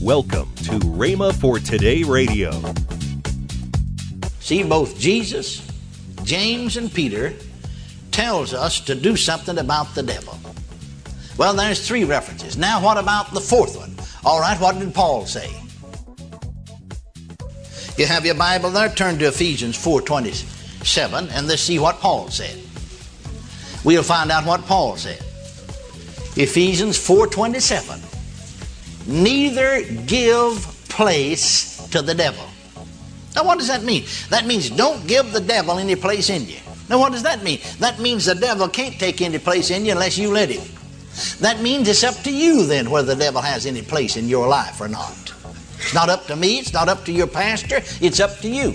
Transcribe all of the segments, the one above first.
Welcome to Rhema for Today Radio. See, both Jesus, James, and Peter tells us to do something about the devil. Well, there's three references. Now, what about the fourth one? All right, what did Paul say? You have your Bible there? Turn to Ephesians 4.27 and let's see what Paul said. We'll find out what Paul said. Ephesians 4.27 Neither give place to the devil. Now, what does that mean? That means don't give the devil any place in you. Now, what does that mean? That means the devil can't take any place in you unless you let him. That means it's up to you then whether the devil has any place in your life or not. It's not up to me, it's not up to your pastor, it's up to you.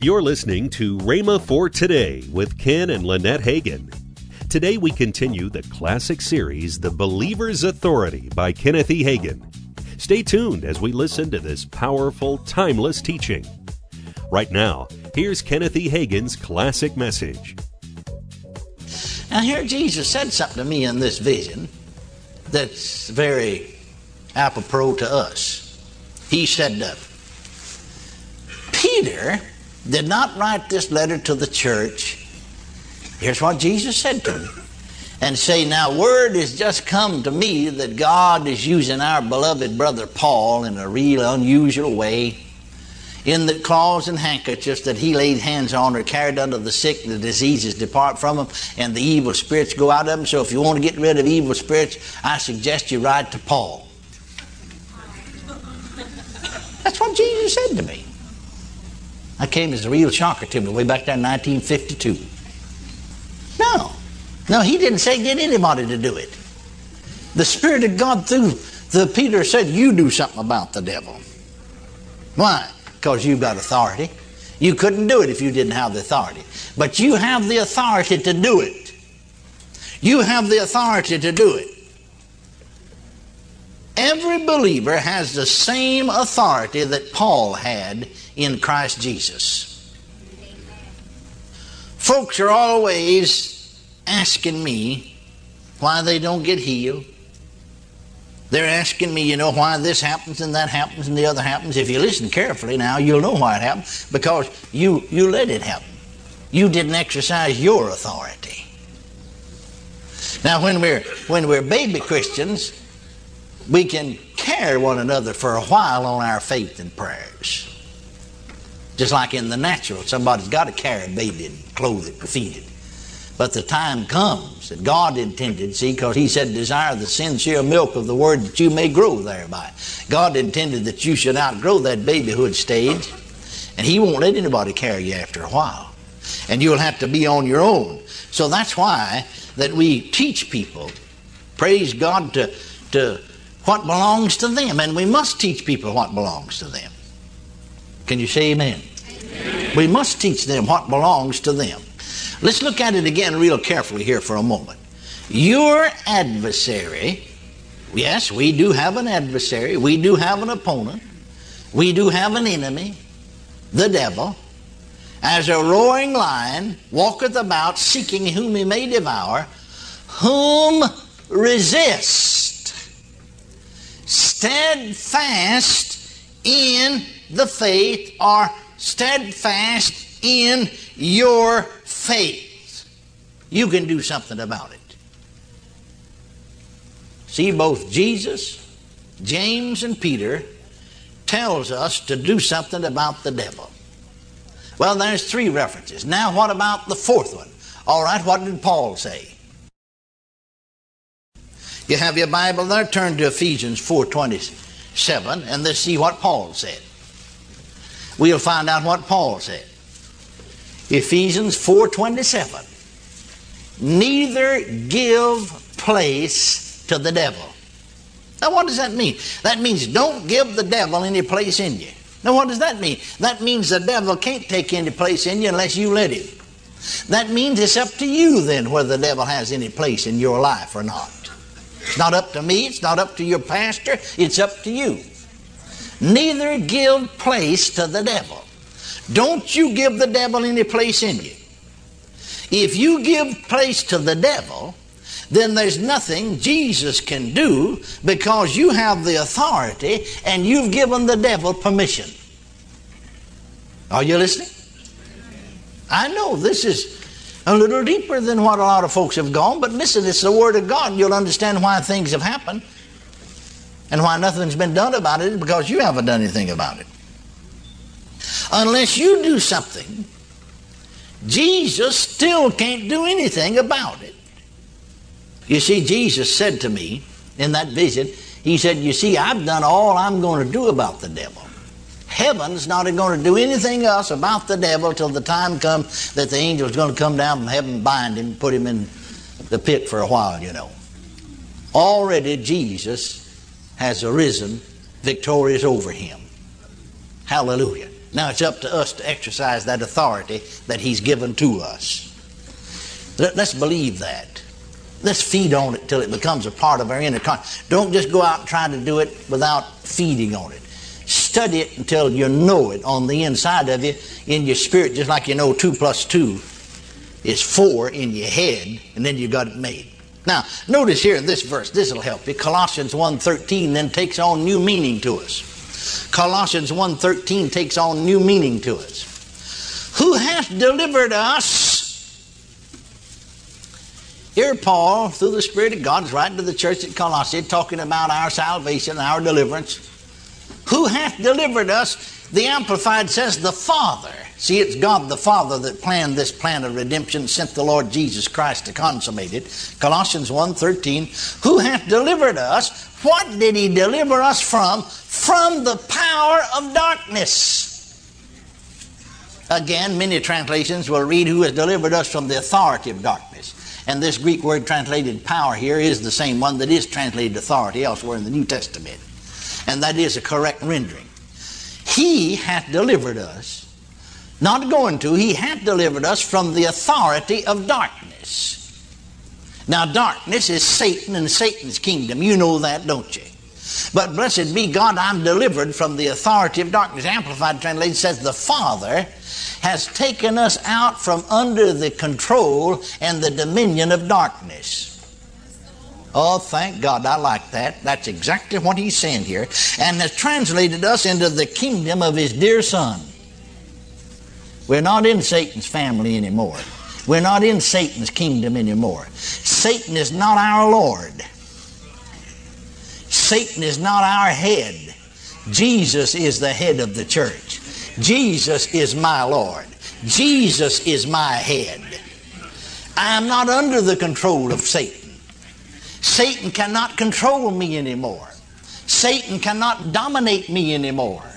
You're listening to Rhema for Today with Ken and Lynette Hagin. Today we continue the classic series, The Believer's Authority by Kenneth E. Hagin. Stay tuned as we listen to this powerful, timeless teaching. Right now, here's Kenneth E. Hagin's classic message. Now, here Jesus said something to me in this vision that's very apropos to us. He said, uh, Peter did not write this letter to the church Here's what Jesus said to him. And say, now word has just come to me that God is using our beloved brother Paul in a real unusual way. In the cloths and handkerchiefs that he laid hands on or carried unto the sick, the diseases depart from them, and the evil spirits go out of them. So if you want to get rid of evil spirits, I suggest you write to Paul. That's what Jesus said to me. That came as a real shocker to me way back there in 1952. No. He didn't say get anybody to do it. The Spirit of God through the Peter said, You do something about the devil. Why? Because you've got authority. You couldn't do it if you didn't have the authority. But you have the authority to do it. You have the authority to do it. Every believer has the same authority that Paul had in Christ Jesus. Folks are always asking me why they don't get healed. They're asking me, you know, why this happens and that happens and the other happens. If you listen carefully now, you'll know why it happened because you, you let it happen. You didn't exercise your authority. Now, when we're, when we're baby Christians, we can carry one another for a while on our faith and prayers. Just like in the natural, somebody's got to carry a baby and clothe it and feed it. But the time comes that God intended, see, because He said, Desire the sincere milk of the Word that you may grow thereby. God intended that you should outgrow that babyhood stage, and He won't let anybody carry you after a while. And you'll have to be on your own. So that's why that we teach people, praise God, to, to what belongs to them. And we must teach people what belongs to them. Can you say amen? amen? We must teach them what belongs to them. Let's look at it again real carefully here for a moment. Your adversary, yes, we do have an adversary, we do have an opponent, we do have an enemy, the devil, as a roaring lion walketh about seeking whom he may devour, whom resist, steadfast in the faith are steadfast in your faith. You can do something about it. See, both Jesus, James, and Peter tells us to do something about the devil. Well, there's three references. Now, what about the fourth one? All right, what did Paul say? You have your Bible there? Turn to Ephesians 4.27 and let's see what Paul said we'll find out what Paul said. Ephesians 4:27. Neither give place to the devil. Now what does that mean? That means don't give the devil any place in you. Now what does that mean? That means the devil can't take any place in you unless you let him. That means it's up to you then whether the devil has any place in your life or not. It's not up to me, it's not up to your pastor, it's up to you neither give place to the devil. Don't you give the devil any place in you. If you give place to the devil, then there's nothing Jesus can do because you have the authority and you've given the devil permission. Are you listening? I know this is a little deeper than what a lot of folks have gone, but listen, it's the Word of God. You'll understand why things have happened and why nothing's been done about it because you haven't done anything about it. Unless you do something, Jesus still can't do anything about it. You see, Jesus said to me in that visit, He said, You see, I've done all I'm going to do about the devil. Heaven's not going to do anything else about the devil till the time comes that the angel's going to come down from heaven, bind him, put him in the pit for a while, you know. Already Jesus has arisen victorious over him. Hallelujah. Now it's up to us to exercise that authority that He's given to us. Let's believe that. Let's feed on it till it becomes a part of our inner conscience. Don't just go out and try to do it without feeding on it. Study it until you know it on the inside of you, in your spirit, just like you know 2 plus 2 is 4 in your head, and then you got it made. Now, notice here in this verse, this will help you. Colossians 1.13 then takes on new meaning to us. Colossians 1.13 takes on new meaning to us. Who hath delivered us here, Paul, through the Spirit of God, is writing to the church at Colossae, talking about our salvation, our deliverance. Who hath delivered us? The Amplified says, the Father. See, it's God the Father that planned this plan of redemption, sent the Lord Jesus Christ to consummate it. Colossians 1.13, Who hath delivered us? What did he deliver us from? From the power of darkness. Again, many translations will read, Who has delivered us from the authority of darkness. And this Greek word translated power here is the same one that is translated authority elsewhere in the New Testament. And that is a correct rendering. He hath delivered us, not going to, he hath delivered us from the authority of darkness. Now, darkness is Satan and Satan's kingdom. You know that, don't you? But blessed be God, I'm delivered from the authority of darkness. Amplified translation says, The Father has taken us out from under the control and the dominion of darkness. Oh, thank God, I like that. That's exactly what he's saying here. And has translated us into the kingdom of his dear Son. We're not in Satan's family anymore. We're not in Satan's kingdom anymore. Satan is not our Lord. Satan is not our head. Jesus is the head of the church. Jesus is my Lord. Jesus is my head. I am not under the control of Satan. Satan cannot control me anymore. Satan cannot dominate me anymore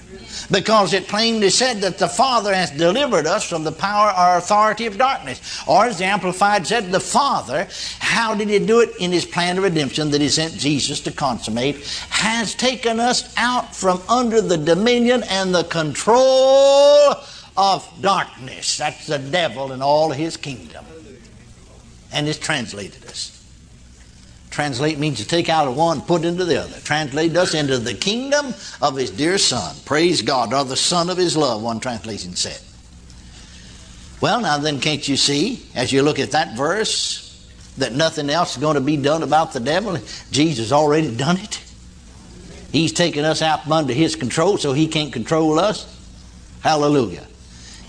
because it plainly said that the Father has delivered us from the power or authority of darkness. Or as the Amplified said, the Father, how did He do it in His plan of redemption that He sent Jesus to consummate, has taken us out from under the dominion and the control of darkness. That's the devil and all his kingdom. And has translated us. Translate means to take out of one, put into the other. Translate us into the kingdom of his dear Son. Praise God, or the Son of his love, one translation said. Well, now then, can't you see, as you look at that verse, that nothing else is going to be done about the devil? Jesus already done it. He's taken us out from under his control, so he can't control us. Hallelujah.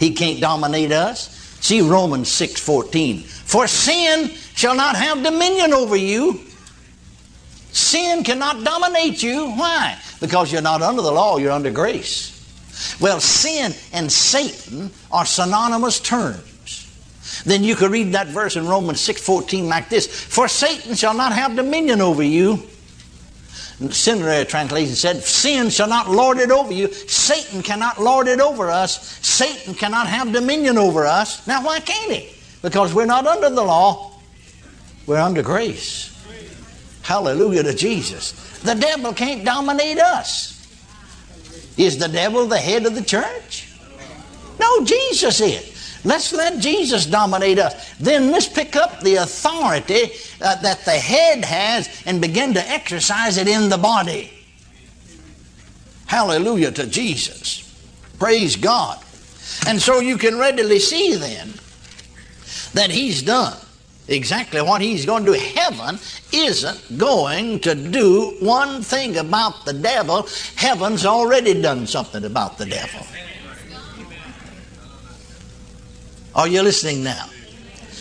He can't dominate us. See Romans 6:14. For sin shall not have dominion over you, Sin cannot dominate you. Why? Because you're not under the law, you're under grace. Well, sin and Satan are synonymous terms. Then you could read that verse in Romans 6:14 like this: For Satan shall not have dominion over you. Seminary translation said, Sin shall not lord it over you. Satan cannot lord it over us. Satan cannot have dominion over us. Now, why can't he? Because we're not under the law, we're under grace. Hallelujah to Jesus. The devil can't dominate us. Is the devil the head of the church? No, Jesus is. Let's let Jesus dominate us. Then let's pick up the authority uh, that the head has and begin to exercise it in the body. Hallelujah to Jesus. Praise God. And so you can readily see then that He's done exactly what he's going to do. Heaven isn't going to do one thing about the devil. Heaven's already done something about the devil. Are you listening now?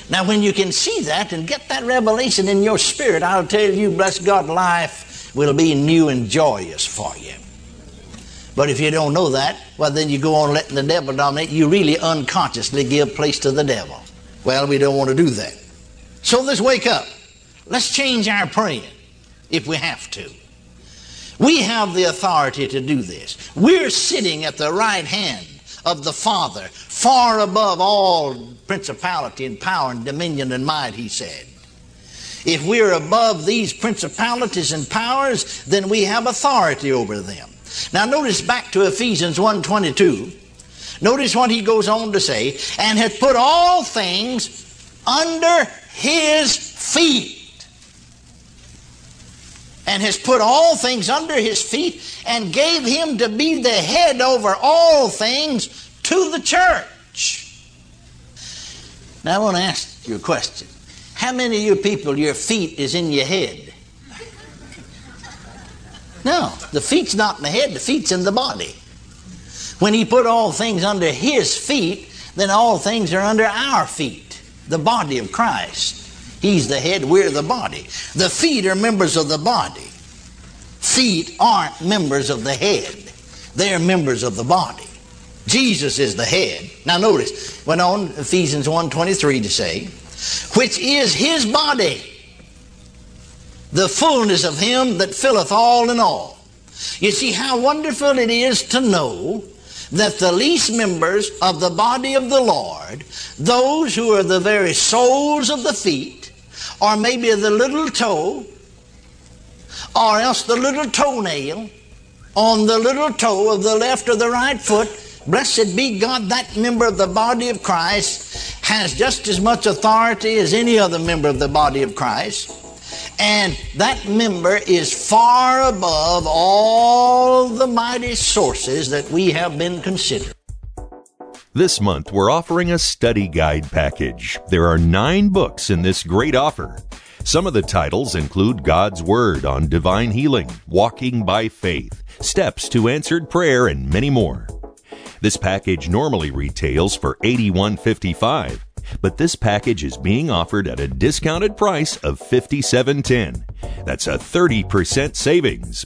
Now, when you can see that and get that revelation in your spirit, I'll tell you, bless God, life will be new and joyous for you. But if you don't know that, well, then you go on letting the devil dominate. You really unconsciously give place to the devil. Well, we don't want to do that. So let's wake up. Let's change our praying if we have to. We have the authority to do this. We're sitting at the right hand of the Father, far above all principality and power and dominion and might, he said. If we're above these principalities and powers, then we have authority over them. Now notice back to Ephesians 1:22. Notice what he goes on to say, and hath put all things under his feet. And has put all things under his feet and gave him to be the head over all things to the church. Now I want to ask you a question. How many of you people, your feet is in your head? No, the feet's not in the head, the feet's in the body. When he put all things under his feet, then all things are under our feet, the body of Christ. He's the head, we're the body. The feet are members of the body. Feet aren't members of the head, they're members of the body. Jesus is the head. Now notice, went on Ephesians 1:23 to say, which is his body the fullness of him that filleth all in all. You see how wonderful it is to know that the least members of the body of the Lord, those who are the very soles of the feet, or maybe the little toe, or else the little toenail on the little toe of the left or the right foot, blessed be God, that member of the body of Christ has just as much authority as any other member of the body of Christ. And that member is far above all mighty sources that we have been considering. This month, we're offering a study guide package. There are nine books in this great offer. Some of the titles include God's Word on divine healing, walking by faith, steps to answered prayer, and many more. This package normally retails for $81.55 but this package is being offered at a discounted price of $57.10. That's a 30% savings.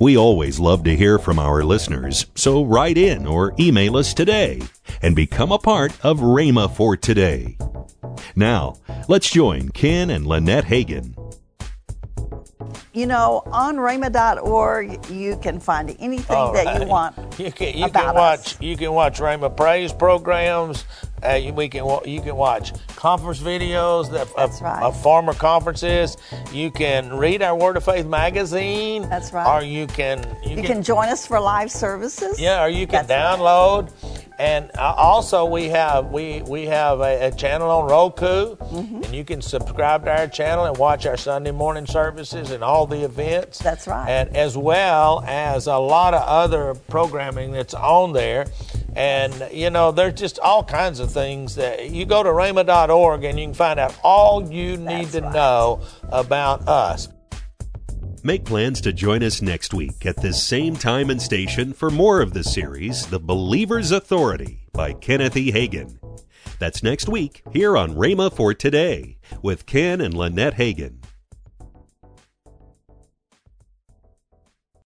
We always love to hear from our listeners, so write in or email us today and become a part of Rhema for Today. Now, let's join Ken and Lynette Hagin you know, on rhema.org, you can find anything All that you want. You can you can watch us. you can watch Rhema praise programs. Uh, we can you can watch conference videos that, of, right. of, former conferences. You can read our Word of Faith magazine. That's right. Or you can you, you can, can, join us for live services. Yeah, or you can That's download. Right and uh, also, we have we we have a, a channel on Roku, mm-hmm. and you can subscribe to our channel and watch our Sunday morning services and all the events. That's right. And as well as a lot of other programming that's on there. And you know, there's just all kinds of things that you go to rhema.org and you can find out all you need that's to right. know about us. Make plans to join us next week at this same time and station for more of the series, The Believer's Authority by Kenneth E. Hagin. That's next week here on Rhema for Today with Ken and Lynette Hagin.